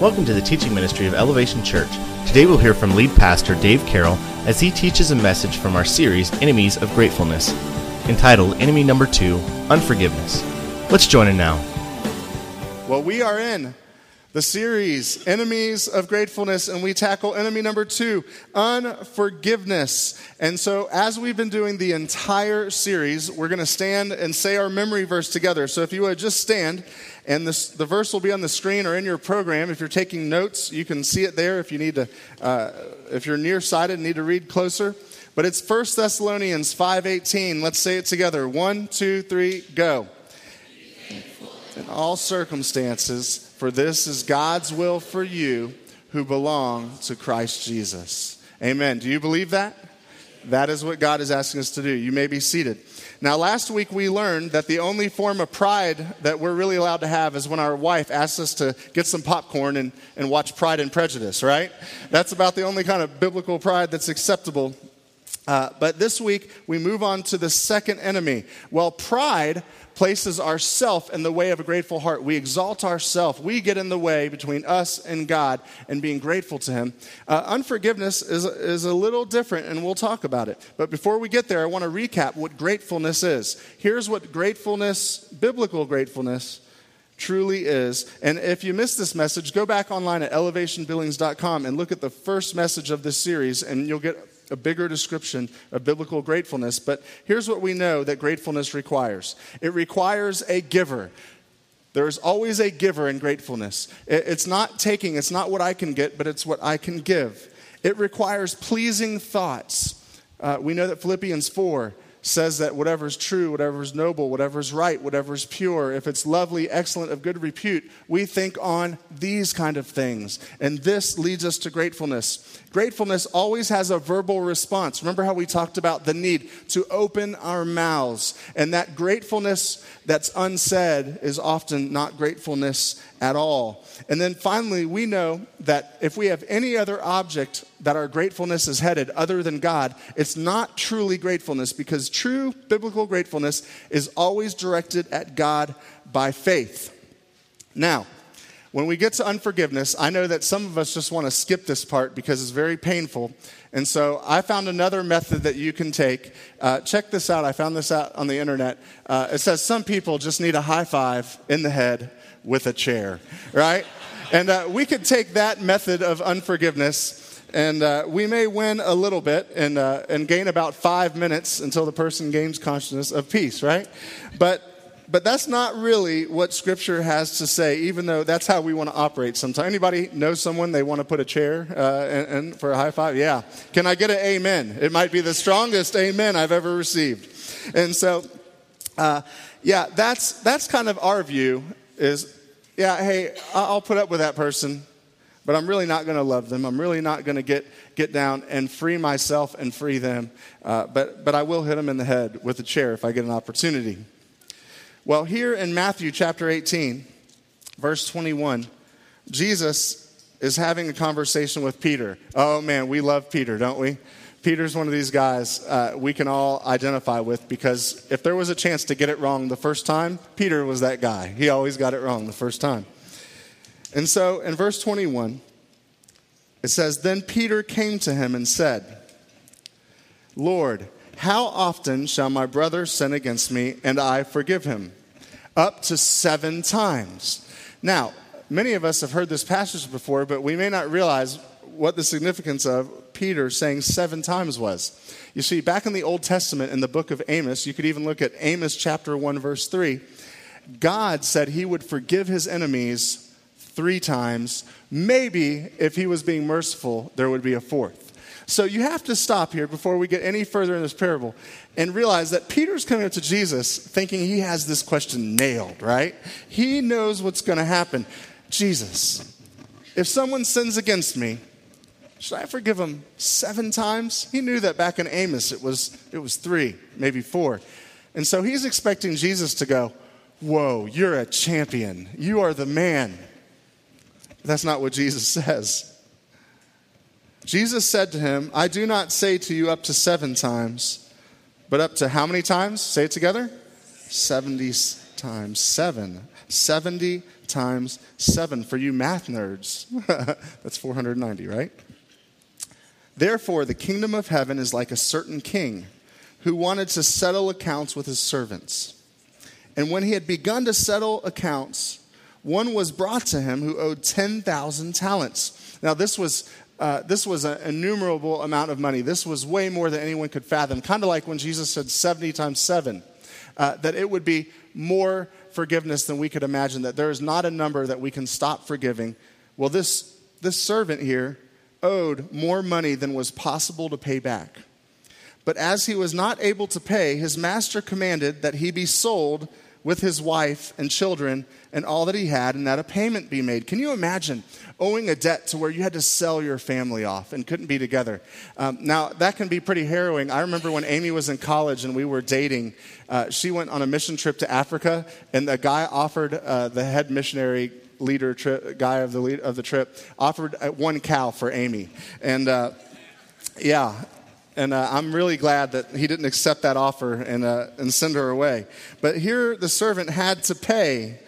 Welcome to the teaching ministry of Elevation Church. Today we'll hear from lead pastor Dave Carroll as he teaches a message from our series Enemies of Gratefulness, entitled Enemy Number Two Unforgiveness. Let's join in now. Well, we are in the series Enemies of Gratefulness, and we tackle enemy number two, unforgiveness. And so, as we've been doing the entire series, we're going to stand and say our memory verse together. So, if you would just stand, and this, the verse will be on the screen or in your program. If you're taking notes, you can see it there. If you need to, uh, if you're nearsighted and need to read closer. But it's 1 Thessalonians 5:18. Let's say it together. One, two, three, go. In all circumstances for this is God's will for you who belong to Christ Jesus. Amen. Do you believe that? That is what God is asking us to do. You may be seated. Now, last week we learned that the only form of pride that we're really allowed to have is when our wife asks us to get some popcorn and, and watch Pride and Prejudice, right? That's about the only kind of biblical pride that's acceptable. Uh, but this week we move on to the second enemy. Well, pride places ourself in the way of a grateful heart. We exalt ourself. We get in the way between us and God and being grateful to Him. Uh, unforgiveness is, is a little different, and we'll talk about it. But before we get there, I want to recap what gratefulness is. Here's what gratefulness, biblical gratefulness, truly is. And if you missed this message, go back online at elevationbillings.com and look at the first message of this series, and you'll get a bigger description of biblical gratefulness. But here's what we know that gratefulness requires it requires a giver. There is always a giver in gratefulness. It's not taking, it's not what I can get, but it's what I can give. It requires pleasing thoughts. Uh, we know that Philippians 4 says that whatever is true, whatever is noble, whatever is right, whatever is pure, if it's lovely, excellent, of good repute, we think on these kind of things. And this leads us to gratefulness. Gratefulness always has a verbal response. Remember how we talked about the need to open our mouths. And that gratefulness that's unsaid is often not gratefulness at all. And then finally, we know that if we have any other object that our gratefulness is headed other than God, it's not truly gratefulness because true biblical gratefulness is always directed at God by faith. Now, when we get to unforgiveness, I know that some of us just want to skip this part because it's very painful. And so I found another method that you can take. Uh, check this out. I found this out on the internet. Uh, it says some people just need a high five in the head with a chair, right? And uh, we could take that method of unforgiveness, and uh, we may win a little bit and, uh, and gain about five minutes until the person gains consciousness of peace, right? But but that's not really what scripture has to say even though that's how we want to operate sometimes. Anybody know someone they want to put a chair uh, in for a high five? Yeah. Can i get an amen? It might be the strongest amen i've ever received. And so uh, yeah that's that's kind of our view is, yeah, hey, I'll put up with that person, but I'm really not going to love them. I'm really not going to get, get down and free myself and free them. Uh, but, but I will hit them in the head with a chair if I get an opportunity. Well, here in Matthew chapter 18, verse 21, Jesus is having a conversation with Peter. Oh man, we love Peter, don't we? Peter's one of these guys uh, we can all identify with because if there was a chance to get it wrong the first time, Peter was that guy. He always got it wrong the first time. And so in verse 21, it says, Then Peter came to him and said, Lord, how often shall my brother sin against me and I forgive him? Up to seven times. Now, many of us have heard this passage before, but we may not realize what the significance of Peter saying seven times was. You see, back in the Old Testament, in the book of Amos, you could even look at Amos chapter 1, verse 3. God said he would forgive his enemies three times. Maybe if he was being merciful, there would be a fourth. So you have to stop here before we get any further in this parable and realize that Peter's coming up to Jesus thinking he has this question nailed, right? He knows what's going to happen. Jesus, if someone sins against me, should I forgive him seven times? He knew that back in Amos it was, it was three, maybe four. And so he's expecting Jesus to go, Whoa, you're a champion. You are the man. That's not what Jesus says. Jesus said to him, I do not say to you up to seven times, but up to how many times? Say it together. 70 times 7. 70 times 7 for you math nerds. That's 490, right? Therefore, the kingdom of heaven is like a certain king who wanted to settle accounts with his servants. And when he had begun to settle accounts, one was brought to him who owed 10,000 talents. Now, this was, uh, this was an innumerable amount of money. This was way more than anyone could fathom. Kind of like when Jesus said 70 times 7, uh, that it would be more forgiveness than we could imagine, that there is not a number that we can stop forgiving. Well, this, this servant here owed more money than was possible to pay back. But as he was not able to pay, his master commanded that he be sold with his wife and children and all that he had, and that a payment be made. Can you imagine owing a debt to where you had to sell your family off and couldn't be together? Um, now, that can be pretty harrowing. I remember when Amy was in college and we were dating, uh, she went on a mission trip to Africa, and the guy offered uh, the head missionary leader tri- guy of the lead, of the trip offered uh, one cow for Amy, and uh, yeah, and uh, I'm really glad that he didn't accept that offer and, uh, and send her away. But here the servant had to pay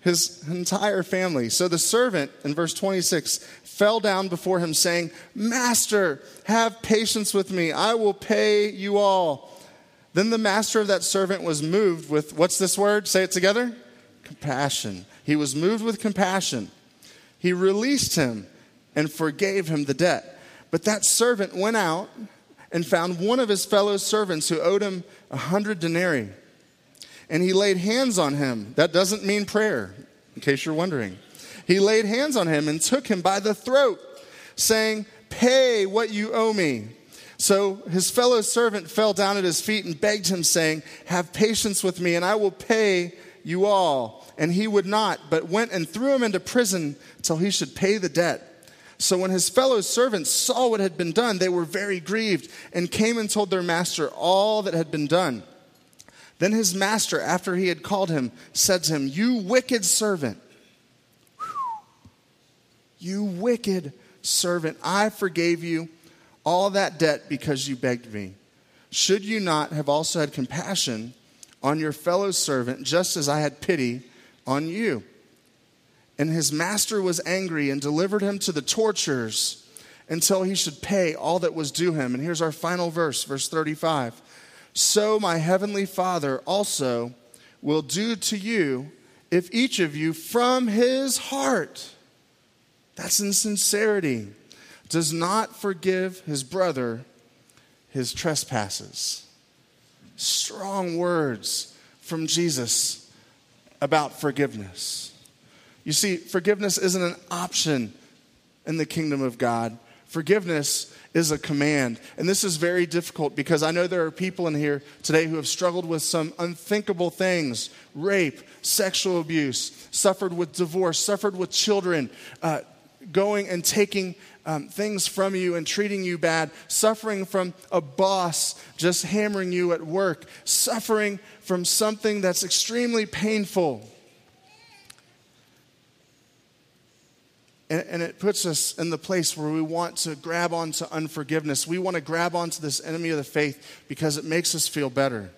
his entire family. So the servant, in verse 26, fell down before him, saying, Master, have patience with me. I will pay you all. Then the master of that servant was moved with, what's this word? Say it together compassion. He was moved with compassion. He released him and forgave him the debt. But that servant went out and found one of his fellow servants who owed him a hundred denarii. And he laid hands on him. That doesn't mean prayer, in case you're wondering. He laid hands on him and took him by the throat, saying, Pay what you owe me. So his fellow servant fell down at his feet and begged him, saying, Have patience with me, and I will pay you all. And he would not, but went and threw him into prison till he should pay the debt. So when his fellow servants saw what had been done, they were very grieved and came and told their master all that had been done. Then his master, after he had called him, said to him, You wicked servant, you wicked servant, I forgave you all that debt because you begged me. Should you not have also had compassion on your fellow servant, just as I had pity on you? And his master was angry and delivered him to the torturers until he should pay all that was due him. And here's our final verse, verse 35. So my heavenly Father also will do to you if each of you from his heart, that's in sincerity, does not forgive his brother his trespasses. Strong words from Jesus about forgiveness. You see, forgiveness isn't an option in the kingdom of God. Forgiveness is a command. And this is very difficult because I know there are people in here today who have struggled with some unthinkable things rape, sexual abuse, suffered with divorce, suffered with children, uh, going and taking um, things from you and treating you bad, suffering from a boss just hammering you at work, suffering from something that's extremely painful. And, and, it puts us in the place where we want to grab onto unforgiveness. We want to grab onto this enemy of the faith because it makes us feel better.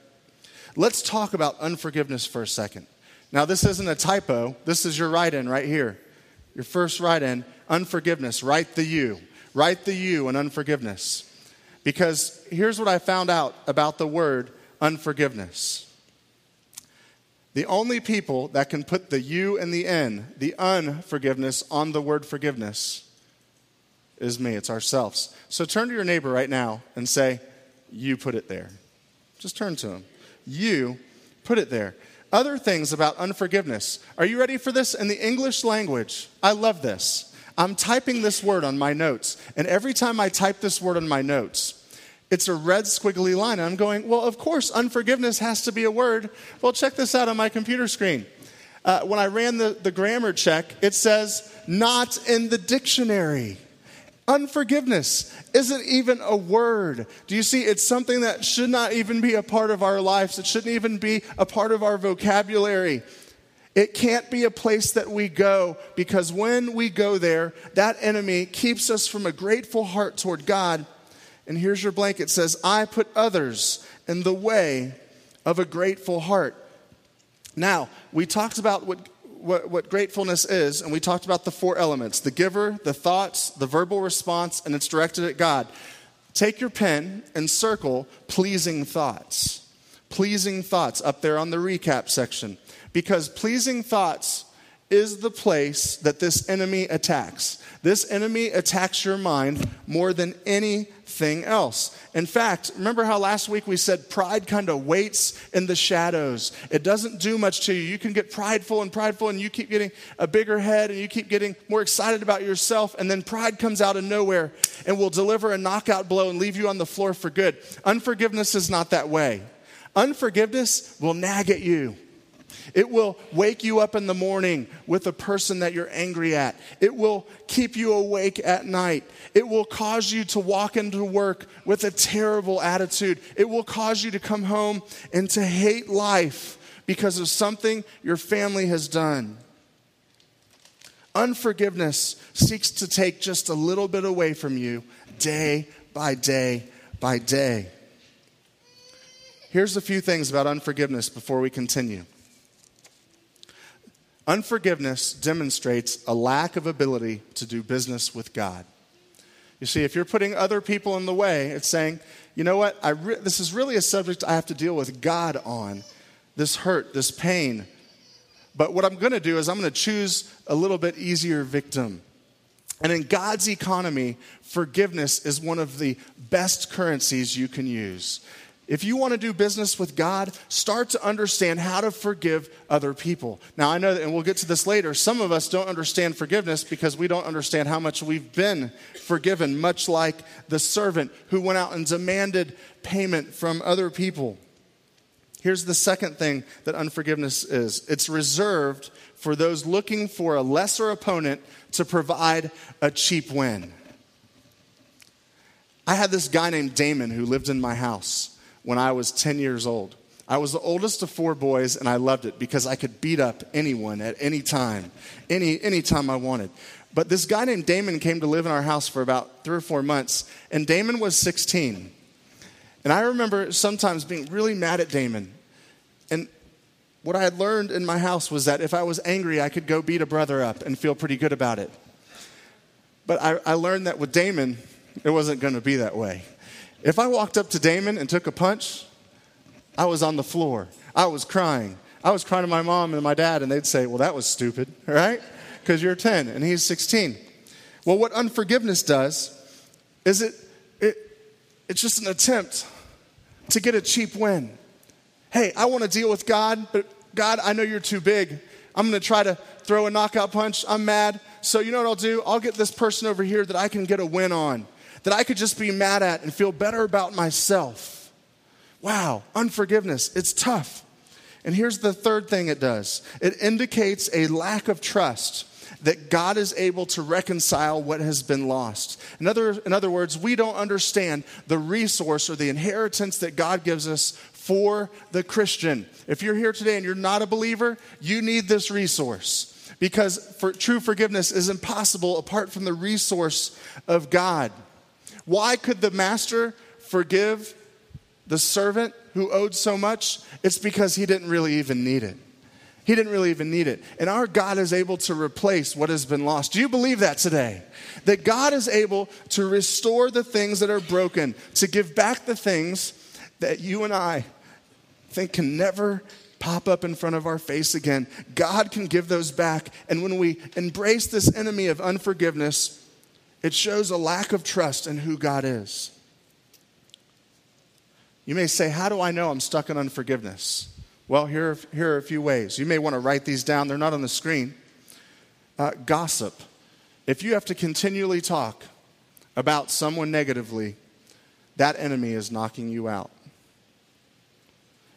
Let's talk about unforgiveness for a second. Now, this isn't a typo. This is your write in right here. Your first write in unforgiveness. Write the U. Write the U in unforgiveness. Because here's what I found out about the word unforgiveness the only people that can put the U and the N, the unforgiveness, on the word forgiveness is me. It's ourselves. So turn to your neighbor right now and say, You put it there. Just turn to him. You put it there. Other things about unforgiveness. Are you ready for this? In the English language, I love this. I'm typing this word on my notes, and every time I type this word on my notes, it's a red squiggly line. And I'm going, well, of course, unforgiveness has to be a word. Well, check this out on my computer screen. Uh, when I ran the, the grammar check, it says, not in the dictionary. Unforgiveness isn't even a word. Do you see? It's something that should not even be a part of our lives. It shouldn't even be a part of our vocabulary. It can't be a place that we go because when we go there, that enemy keeps us from a grateful heart toward God and here's your blank. It says, I put others in the way of a grateful heart. Now, we talked about what, what, what, gratefulness is, and we talked about the four elements the giver, the thoughts, the verbal response, and it's directed at God. Take your pen and circle pleasing thoughts. Pleasing thoughts up there on the recap section. Because pleasing thoughts is the place that this enemy attacks. This enemy attacks your mind more than anything else. In fact, remember how last week we said pride kind of waits in the shadows. It doesn't do much to you. You can get prideful and prideful, and you keep getting a bigger head and you keep getting more excited about yourself, and then pride comes out of nowhere and will deliver a knockout blow and leave you on the floor for good. Unforgiveness is not that way. Unforgiveness will nag at you. It will wake you up in the morning with a person that you're angry at. It will keep you awake at night. It will cause you to walk into work with a terrible attitude. It will cause you to come home and to hate life because of something your family has done. Unforgiveness seeks to take just a little bit away from you day by day by day. Here's a few things about unforgiveness before we continue. Unforgiveness demonstrates a lack of ability to do business with God. You see, if you're putting other people in the way, it's saying, you know what, re- this is really a subject I have to deal with God on this hurt, this pain. But what I'm going to do is I'm going to choose a little bit easier victim. And in God's economy, forgiveness is one of the best currencies you can use. If you want to do business with God, start to understand how to forgive other people. Now, I know that, and we'll get to this later, some of us don't understand forgiveness because we don't understand how much we've been forgiven, much like the servant who went out and demanded payment from other people. Here's the second thing that unforgiveness is it's reserved for those looking for a lesser opponent to provide a cheap win. I had this guy named Damon who lived in my house when I was 10 years old. I was the oldest of four boys, and I loved it because I could beat up anyone at any time, any, any time I wanted. But this guy named Damon came to live in our house for about three or four months, and Damon was 16. And I remember sometimes being really mad at Damon. And what I had learned in my house was that if I was angry, I could go beat a brother up and feel pretty good about it. But I, I learned that with Damon, it wasn't going to be that way. If I walked up to Damon and took a punch, I was on the floor. I was crying. I was crying to my mom and my dad, and they'd say, Well, that was stupid, right? Because you're 10 and he's 16. Well, what unforgiveness does is it, it it's just an attempt to get a cheap win. Hey, I want to deal with God, but God, I know you're too big. I'm going to try to throw a knockout punch. I'm mad. So, you know what I'll do? I'll get this person over here that I can get a win on that I could just be mad at and feel better about myself. Wow, unforgiveness, it's tough. And here's the third thing it does it indicates a lack of trust that God is able to reconcile what has been lost. In other, in other words, we don't understand the resource or the inheritance that God gives us for the Christian. If you're here today and you're not a believer, you need this resource because for, true forgiveness is impossible apart from the resource of God. Why could the master forgive the servant who owed so much? It's because he didn't really even need it. He didn't really even need it. And our God is able to replace what has been lost. Do you believe that today? That God is able to restore the things that are broken, to give back the things that you and I think can never pop up in front of our face again. God can give those back. And when we embrace this enemy of unforgiveness, it shows a lack of trust in who God is. You may say, How do I know I'm stuck in unforgiveness? Well, here, here are a few ways. You may want to write these down, they're not on the screen. Uh, gossip. If you have to continually talk about someone negatively, that enemy is knocking you out.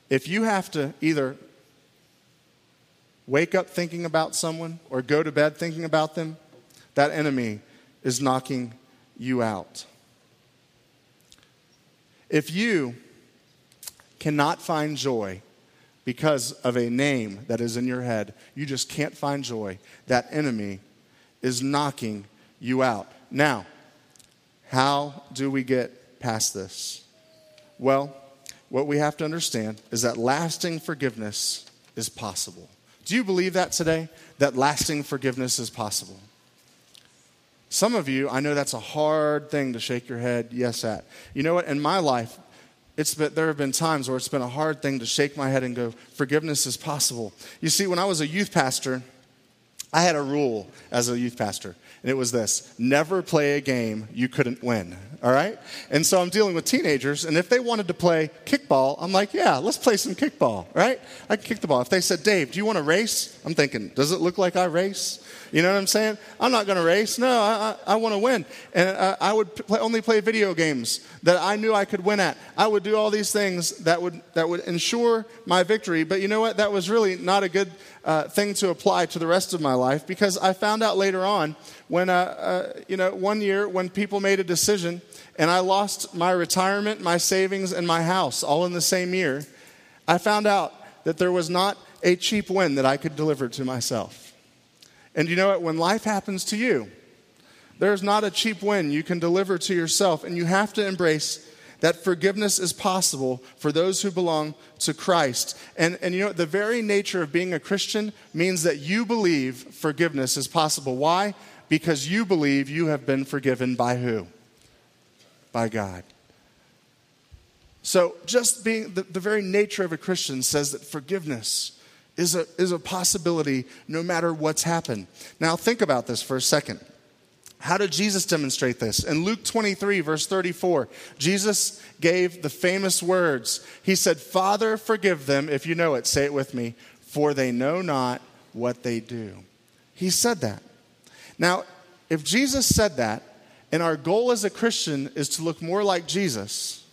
If you have to either wake up thinking about someone or go to bed thinking about them, that enemy is knocking you out. If you cannot find joy because of a name that is in your head, you just can't find joy, that enemy is knocking you out. Now, how do we get past this? Well, what we have to understand is that lasting forgiveness is possible. Do you believe that today? That lasting forgiveness is possible? Some of you, I know that's a hard thing to shake your head yes at. You know what? In my life, it's been, there have been times where it's been a hard thing to shake my head and go, forgiveness is possible. You see, when I was a youth pastor, I had a rule as a youth pastor, and it was this never play a game you couldn't win all right? And so I'm dealing with teenagers, and if they wanted to play kickball, I'm like, yeah, let's play some kickball, right? I can kick the ball. If they said, Dave, do you want to race? I'm thinking, does it look like I race? You know what I'm saying? I'm not going to race. No, I, I, I want to win. And uh, I would play, only play video games that I knew I could win at. I would do all these things that would, that would ensure my victory. But you know what? That was really not a good uh, thing to apply to the rest of my life because I found out later on when, uh, uh you know, one year when people made a decision and I lost my retirement, my savings, and my house all in the same year, I found out that there was not a cheap win that I could deliver to myself. And you know what? When life happens to you, there's not a cheap win you can deliver to yourself, and you have to embrace that forgiveness is possible for those who belong to Christ. And, and you know, the very nature of being a Christian means that you believe forgiveness is possible. Why? Because you believe you have been forgiven by who? by God. So, just being the, the very nature of a Christian says that forgiveness is a, is a possibility no matter what's happened. Now, think about this for a second. How did Jesus demonstrate this? In Luke 23, verse 34, Jesus gave the famous words. He said, Father, forgive them, if you know it, say it with me, for they know not what they do. He said that. Now, if Jesus said that, and our goal as a Christian is to look more like Jesus,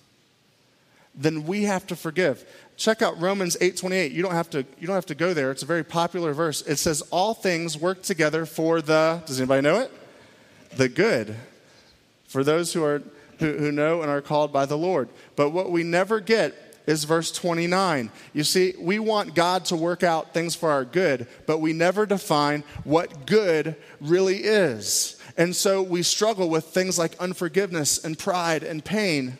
then we have to forgive. Check out Romans 8:28. You don't have to you don't have to go there. It's a very popular verse. It says all things work together for the Does anybody know it? The good. For those who are who, who know and are called by the Lord. But what we never get is verse 29. You see, we want God to work out things for our good, but we never define what good really is. And so we struggle with things like unforgiveness and pride and pain.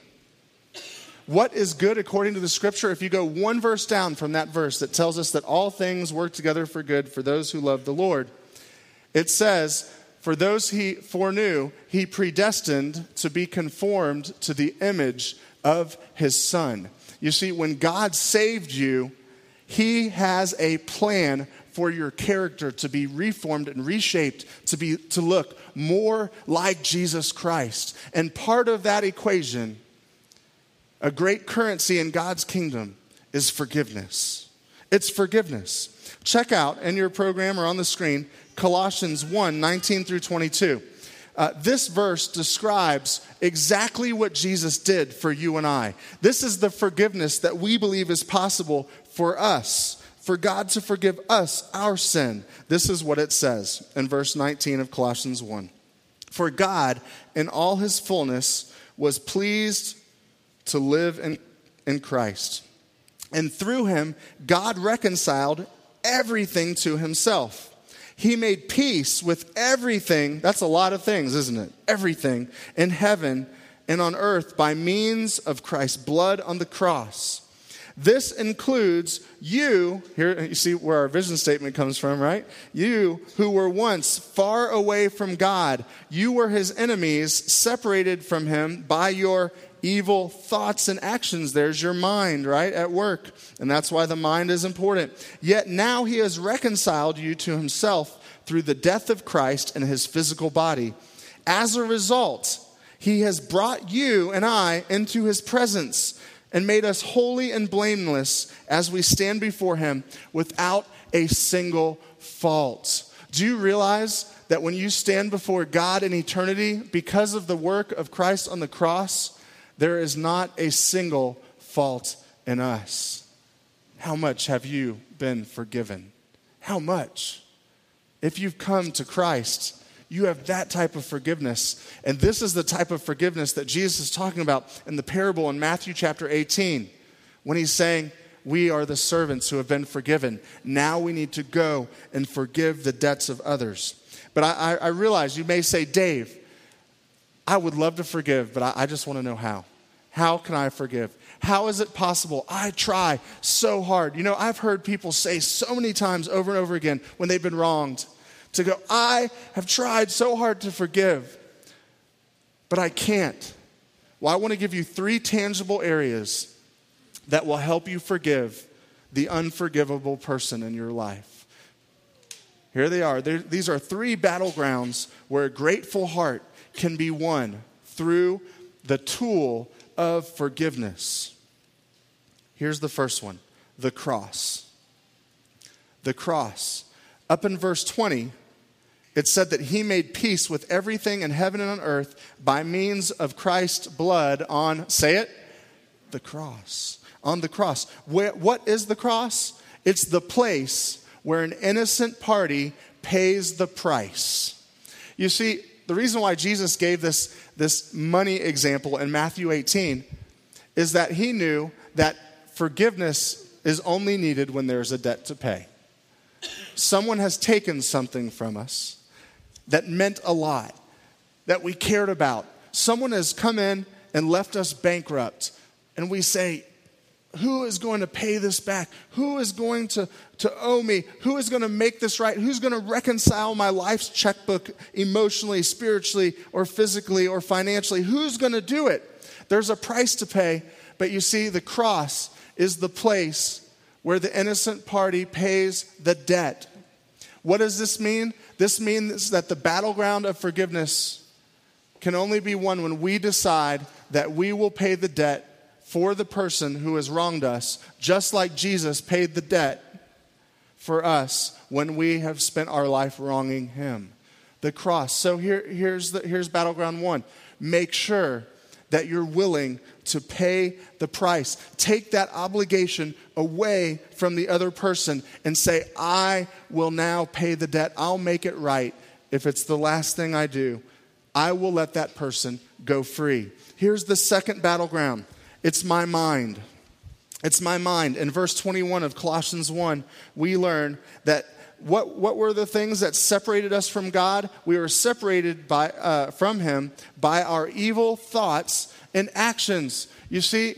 What is good according to the scripture? If you go one verse down from that verse that tells us that all things work together for good for those who love the Lord, it says, For those he foreknew, he predestined to be conformed to the image of his son. You see, when God saved you, he has a plan for your character to be reformed and reshaped to be to look more like Jesus Christ. And part of that equation, a great currency in God's kingdom is forgiveness. It's forgiveness. Check out in your program or on the screen Colossians 1 19 through 22. Uh, this verse describes exactly what Jesus did for you and I. This is the forgiveness that we believe is possible for us for God to forgive us our sin. This is what it says in verse 19 of Colossians 1. For God, in all his fullness, was pleased to live in, in Christ. And through him, God reconciled everything to himself. He made peace with everything. That's a lot of things, isn't it? Everything in heaven and on earth by means of Christ's blood on the cross. This includes you, here you see where our vision statement comes from, right? You who were once far away from God, you were his enemies, separated from him by your evil thoughts and actions. There's your mind, right, at work. And that's why the mind is important. Yet now he has reconciled you to himself through the death of Christ in his physical body. As a result, he has brought you and I into his presence and made us holy and blameless as we stand before him without a single fault. Do you realize that when you stand before God in eternity, because of the work of Christ on the cross, there is not a single fault in us? How much have you been forgiven? How much? If you've come to Christ, you have that type of forgiveness. And this is the type of forgiveness that Jesus is talking about in the parable in Matthew chapter 18 when he's saying, We are the servants who have been forgiven. Now we need to go and forgive the debts of others. But I, I realize you may say, Dave, I would love to forgive, but I, I just want to know how. How can I forgive? How is it possible? I try so hard. You know, I've heard people say so many times over and over again when they've been wronged to go, I have tried so hard to forgive, but I can't. Well, I want to give you three tangible areas that will help you forgive the unforgivable person in your life. Here they are. They're, these are three battlegrounds where a grateful heart can be won through the tool of forgiveness. Here's the first one the cross. The cross. Up in verse 20, it said that he made peace with everything in heaven and on earth by means of Christ's blood on, say it, the cross. On the cross. Where, what is the cross? It's the place where an innocent party pays the price. You see, the reason why Jesus gave this, this money example in Matthew 18 is that he knew that forgiveness is only needed when there's a debt to pay. Someone has taken something from us that meant a lot, that we cared about. Someone has come in and left us bankrupt, and we say, who is going to pay this back? Who is going to, to owe me? Who is going to make this right? Who's going to reconcile my life's checkbook emotionally, spiritually, or physically, or financially? Who's going to do it? There's a price to pay, but you see, the cross is the place where the innocent party pays the debt. What does this mean? This means that the battleground of forgiveness can only be won when we decide that we will pay the debt for the person who has wronged us, just like Jesus paid the debt for us when we have spent our life wronging him. The cross. So here, here's, the, here's battleground one. Make sure that you're willing to pay the price. Take that obligation away from the other person and say, I will now pay the debt. I'll make it right. If it's the last thing I do, I will let that person go free. Here's the second battleground it's my mind. It's my mind. In verse 21 of Colossians 1, we learn that what, what were the things that separated us from God? We were separated by, uh, from Him by our evil thoughts and actions. You see,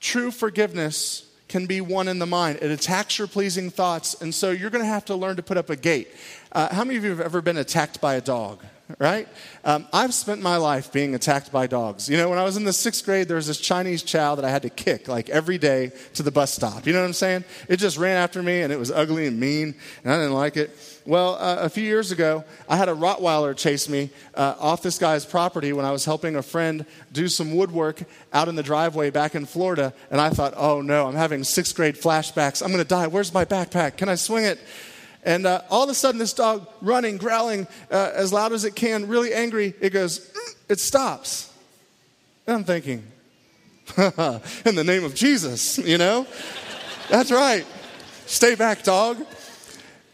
true forgiveness can be won in the mind. It attacks your pleasing thoughts, and so you're going to have to learn to put up a gate. Uh, how many of you have ever been attacked by a dog? Right? Um, I've spent my life being attacked by dogs. You know, when I was in the sixth grade, there was this Chinese chow that I had to kick like every day to the bus stop. You know what I'm saying? It just ran after me and it was ugly and mean, and I didn't like it. Well, uh, a few years ago, I had a Rottweiler chase me uh, off this guy's property when I was helping a friend do some woodwork out in the driveway back in Florida. And I thought, oh no, I'm having sixth grade flashbacks. I'm going to die. Where's my backpack? Can I swing it? And uh, all of a sudden, this dog running, growling uh, as loud as it can, really angry, it goes, mm, it stops. And I'm thinking, in the name of Jesus, you know? That's right. Stay back, dog.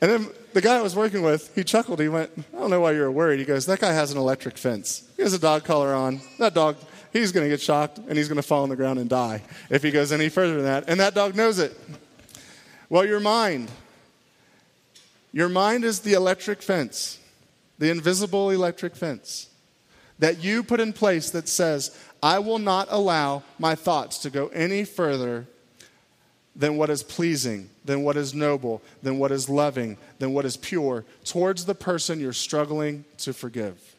And then the guy I was working with, he chuckled. He went, I don't know why you're worried. He goes, That guy has an electric fence. He has a dog collar on. That dog, he's going to get shocked and he's going to fall on the ground and die if he goes any further than that. And that dog knows it. Well, your mind your mind is the electric fence, the invisible electric fence that you put in place that says, I will not allow my thoughts to go any further than what is pleasing, than what is noble, than what is loving, than what is pure towards the person you're struggling to forgive.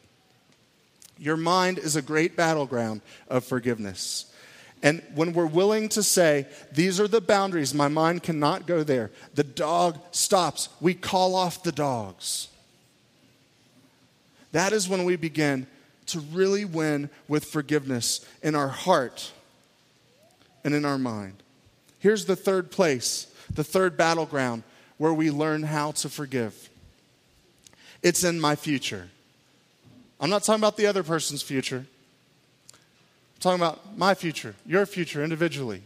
Your mind is a great battleground of forgiveness. And when we're willing to say, these are the boundaries, my mind cannot go there, the dog stops. We call off the dogs. That is when we begin to really win with forgiveness in our heart and in our mind. Here's the third place, the third battleground where we learn how to forgive it's in my future. I'm not talking about the other person's future talking about my future, your future individually.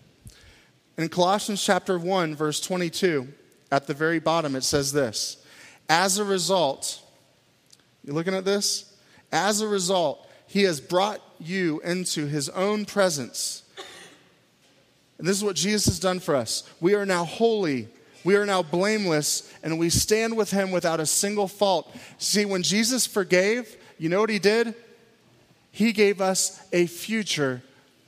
In Colossians chapter 1, verse 22, at the very bottom, it says this As a result, you looking at this? As a result, he has brought you into his own presence. And this is what Jesus has done for us. We are now holy, we are now blameless, and we stand with him without a single fault. See, when Jesus forgave, you know what he did? He gave us a future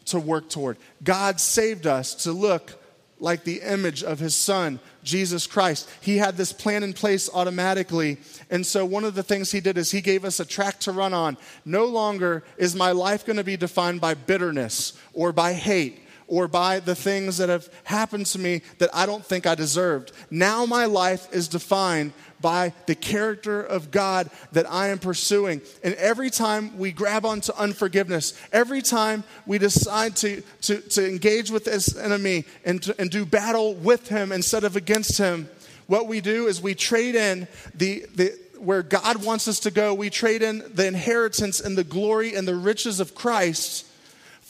to work toward. God saved us to look like the image of his son, Jesus Christ. He had this plan in place automatically. And so, one of the things he did is he gave us a track to run on. No longer is my life going to be defined by bitterness or by hate or by the things that have happened to me that I don't think I deserved. Now my life is defined by the character of God that I am pursuing. And every time we grab onto unforgiveness, every time we decide to, to, to engage with this enemy and, to, and do battle with him instead of against him, what we do is we trade in the, the where God wants us to go, we trade in the inheritance and the glory and the riches of Christ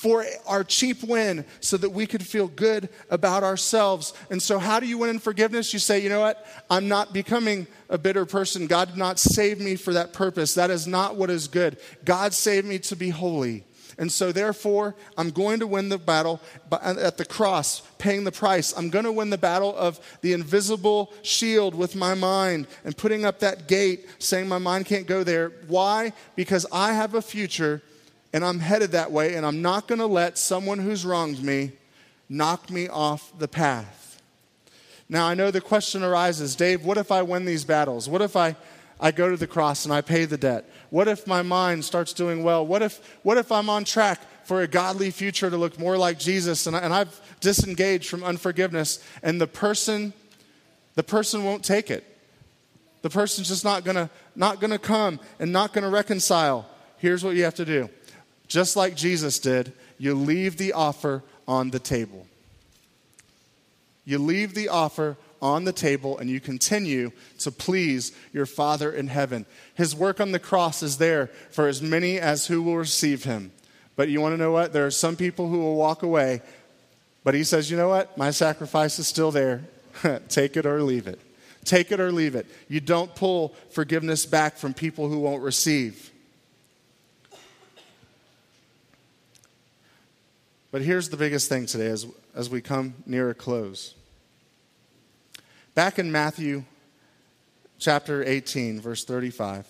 for our cheap win so that we could feel good about ourselves. And so, how do you win in forgiveness? You say, you know what? I'm not becoming a bitter person. God did not save me for that purpose. That is not what is good. God saved me to be holy. And so, therefore, I'm going to win the battle at the cross, paying the price. I'm going to win the battle of the invisible shield with my mind and putting up that gate saying my mind can't go there. Why? Because I have a future and I'm headed that way, and I'm not going to let someone who's wronged me knock me off the path. Now, I know the question arises Dave, what if I win these battles? What if I, I go to the cross and I pay the debt? What if my mind starts doing well? What if, what if I'm on track for a godly future to look more like Jesus and, I, and I've disengaged from unforgiveness and the person, the person won't take it? The person's just not gonna, not gonna come and not gonna reconcile. Here's what you have to do just like Jesus did, you leave the offer on the table. You leave the offer on the table and you continue to please your Father in heaven. His work on the cross is there for as many as who will receive him. But you want to know what? There are some people who will walk away, but he says, you know what? My sacrifice is still there. Take it or leave it. Take it or leave it. You don't pull forgiveness back from people who won't receive. But here's the biggest thing today as, as we come near a close. Back in Matthew chapter 18, verse 35,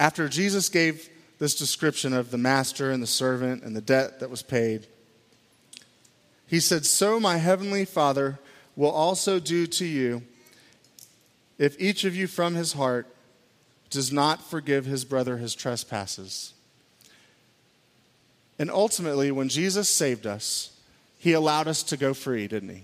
after Jesus gave this description of the master and the servant and the debt that was paid, he said, So my heavenly Father will also do to you if each of you from his heart does not forgive his brother his trespasses. And ultimately, when Jesus saved us, he allowed us to go free, didn't he?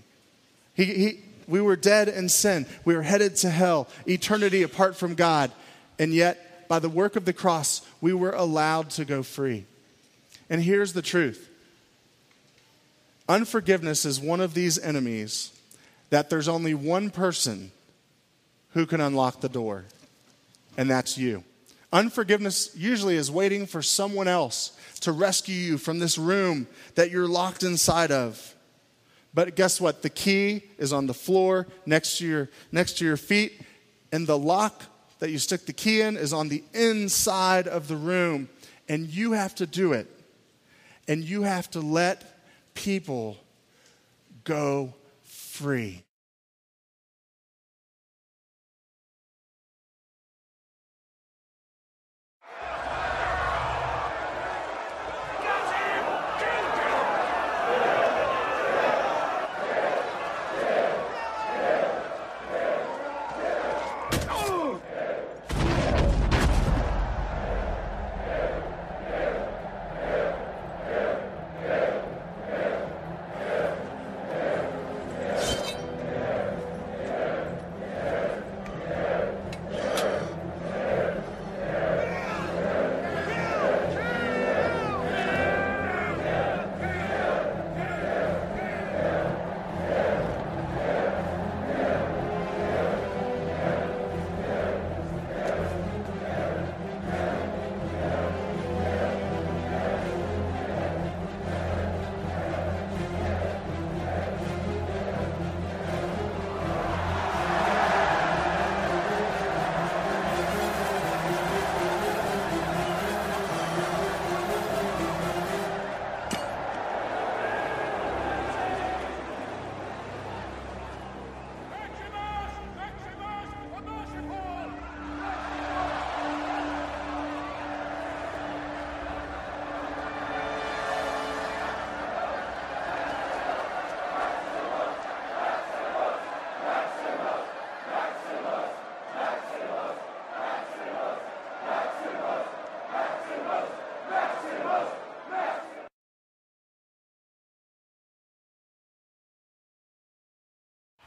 he, he we were dead in sin. We were headed to hell, eternity apart from God. And yet, by the work of the cross, we were allowed to go free. And here's the truth unforgiveness is one of these enemies that there's only one person who can unlock the door, and that's you. Unforgiveness usually is waiting for someone else to rescue you from this room that you're locked inside of. But guess what? The key is on the floor next to your, next to your feet, and the lock that you stick the key in is on the inside of the room. And you have to do it. And you have to let people go free.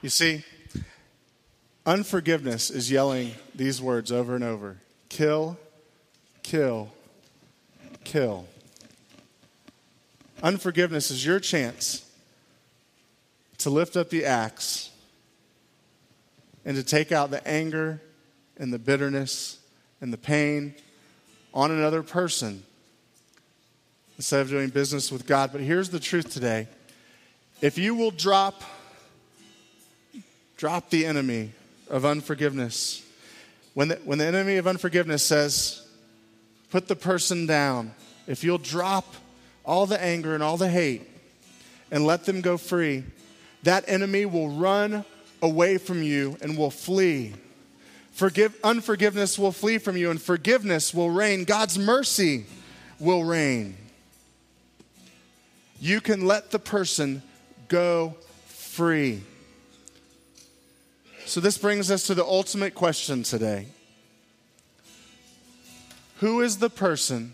You see, unforgiveness is yelling these words over and over kill, kill, kill. Unforgiveness is your chance to lift up the axe and to take out the anger and the bitterness and the pain on another person instead of doing business with God. But here's the truth today. If you will drop drop the enemy of unforgiveness. When the, when the enemy of unforgiveness says, put the person down, if you'll drop all the anger and all the hate and let them go free, that enemy will run away from you and will flee. Forgive, unforgiveness will flee from you, and forgiveness will reign. God's mercy will reign. You can let the person go free. So, this brings us to the ultimate question today Who is the person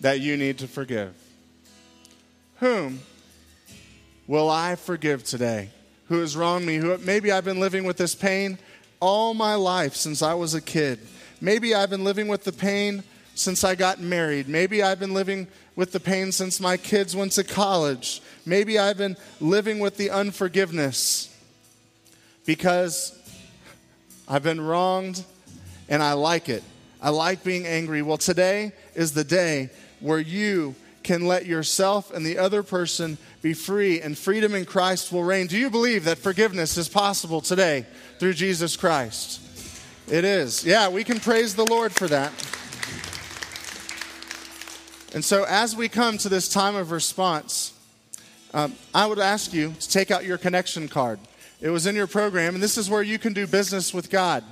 that you need to forgive? Whom will I forgive today? Who has wronged me? Who maybe I've been living with this pain all my life since I was a kid. Maybe I've been living with the pain since I got married. Maybe I've been living with the pain since my kids went to college. Maybe I've been living with the unforgiveness because I've been wronged and I like it. I like being angry. Well, today is the day where you can let yourself and the other person be free, and freedom in Christ will reign. Do you believe that forgiveness is possible today through Jesus Christ? It is. Yeah, we can praise the Lord for that. And so, as we come to this time of response, um, I would ask you to take out your connection card. It was in your program, and this is where you can do business with God.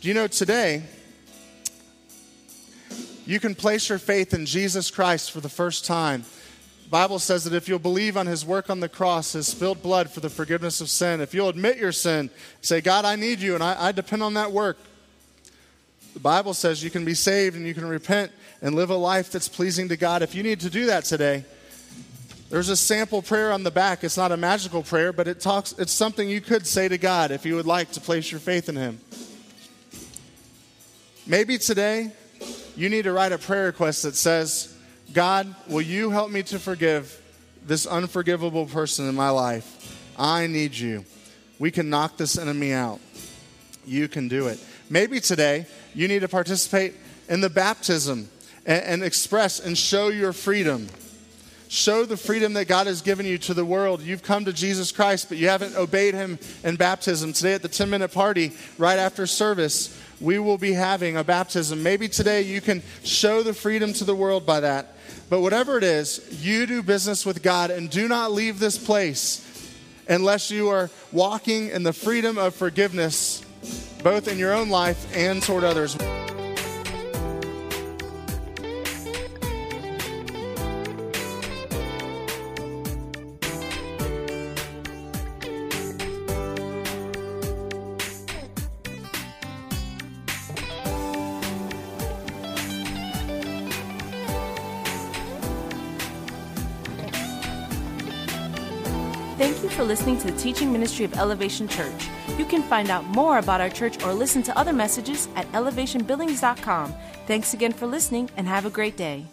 Do you know today, you can place your faith in Jesus Christ for the first time Bible says that if you'll believe on his work on the cross, his spilled blood for the forgiveness of sin, if you'll admit your sin, say, God, I need you and I, I depend on that work. The Bible says you can be saved and you can repent and live a life that's pleasing to God. If you need to do that today, there's a sample prayer on the back. It's not a magical prayer, but it talks it's something you could say to God if you would like to place your faith in him. Maybe today you need to write a prayer request that says, God, will you help me to forgive this unforgivable person in my life? I need you. We can knock this enemy out. You can do it. Maybe today you need to participate in the baptism and, and express and show your freedom. Show the freedom that God has given you to the world. You've come to Jesus Christ, but you haven't obeyed Him in baptism. Today at the 10 minute party, right after service, we will be having a baptism. Maybe today you can show the freedom to the world by that. But whatever it is, you do business with God and do not leave this place unless you are walking in the freedom of forgiveness, both in your own life and toward others. Listening to the teaching ministry of Elevation Church. You can find out more about our church or listen to other messages at elevationbillings.com. Thanks again for listening and have a great day.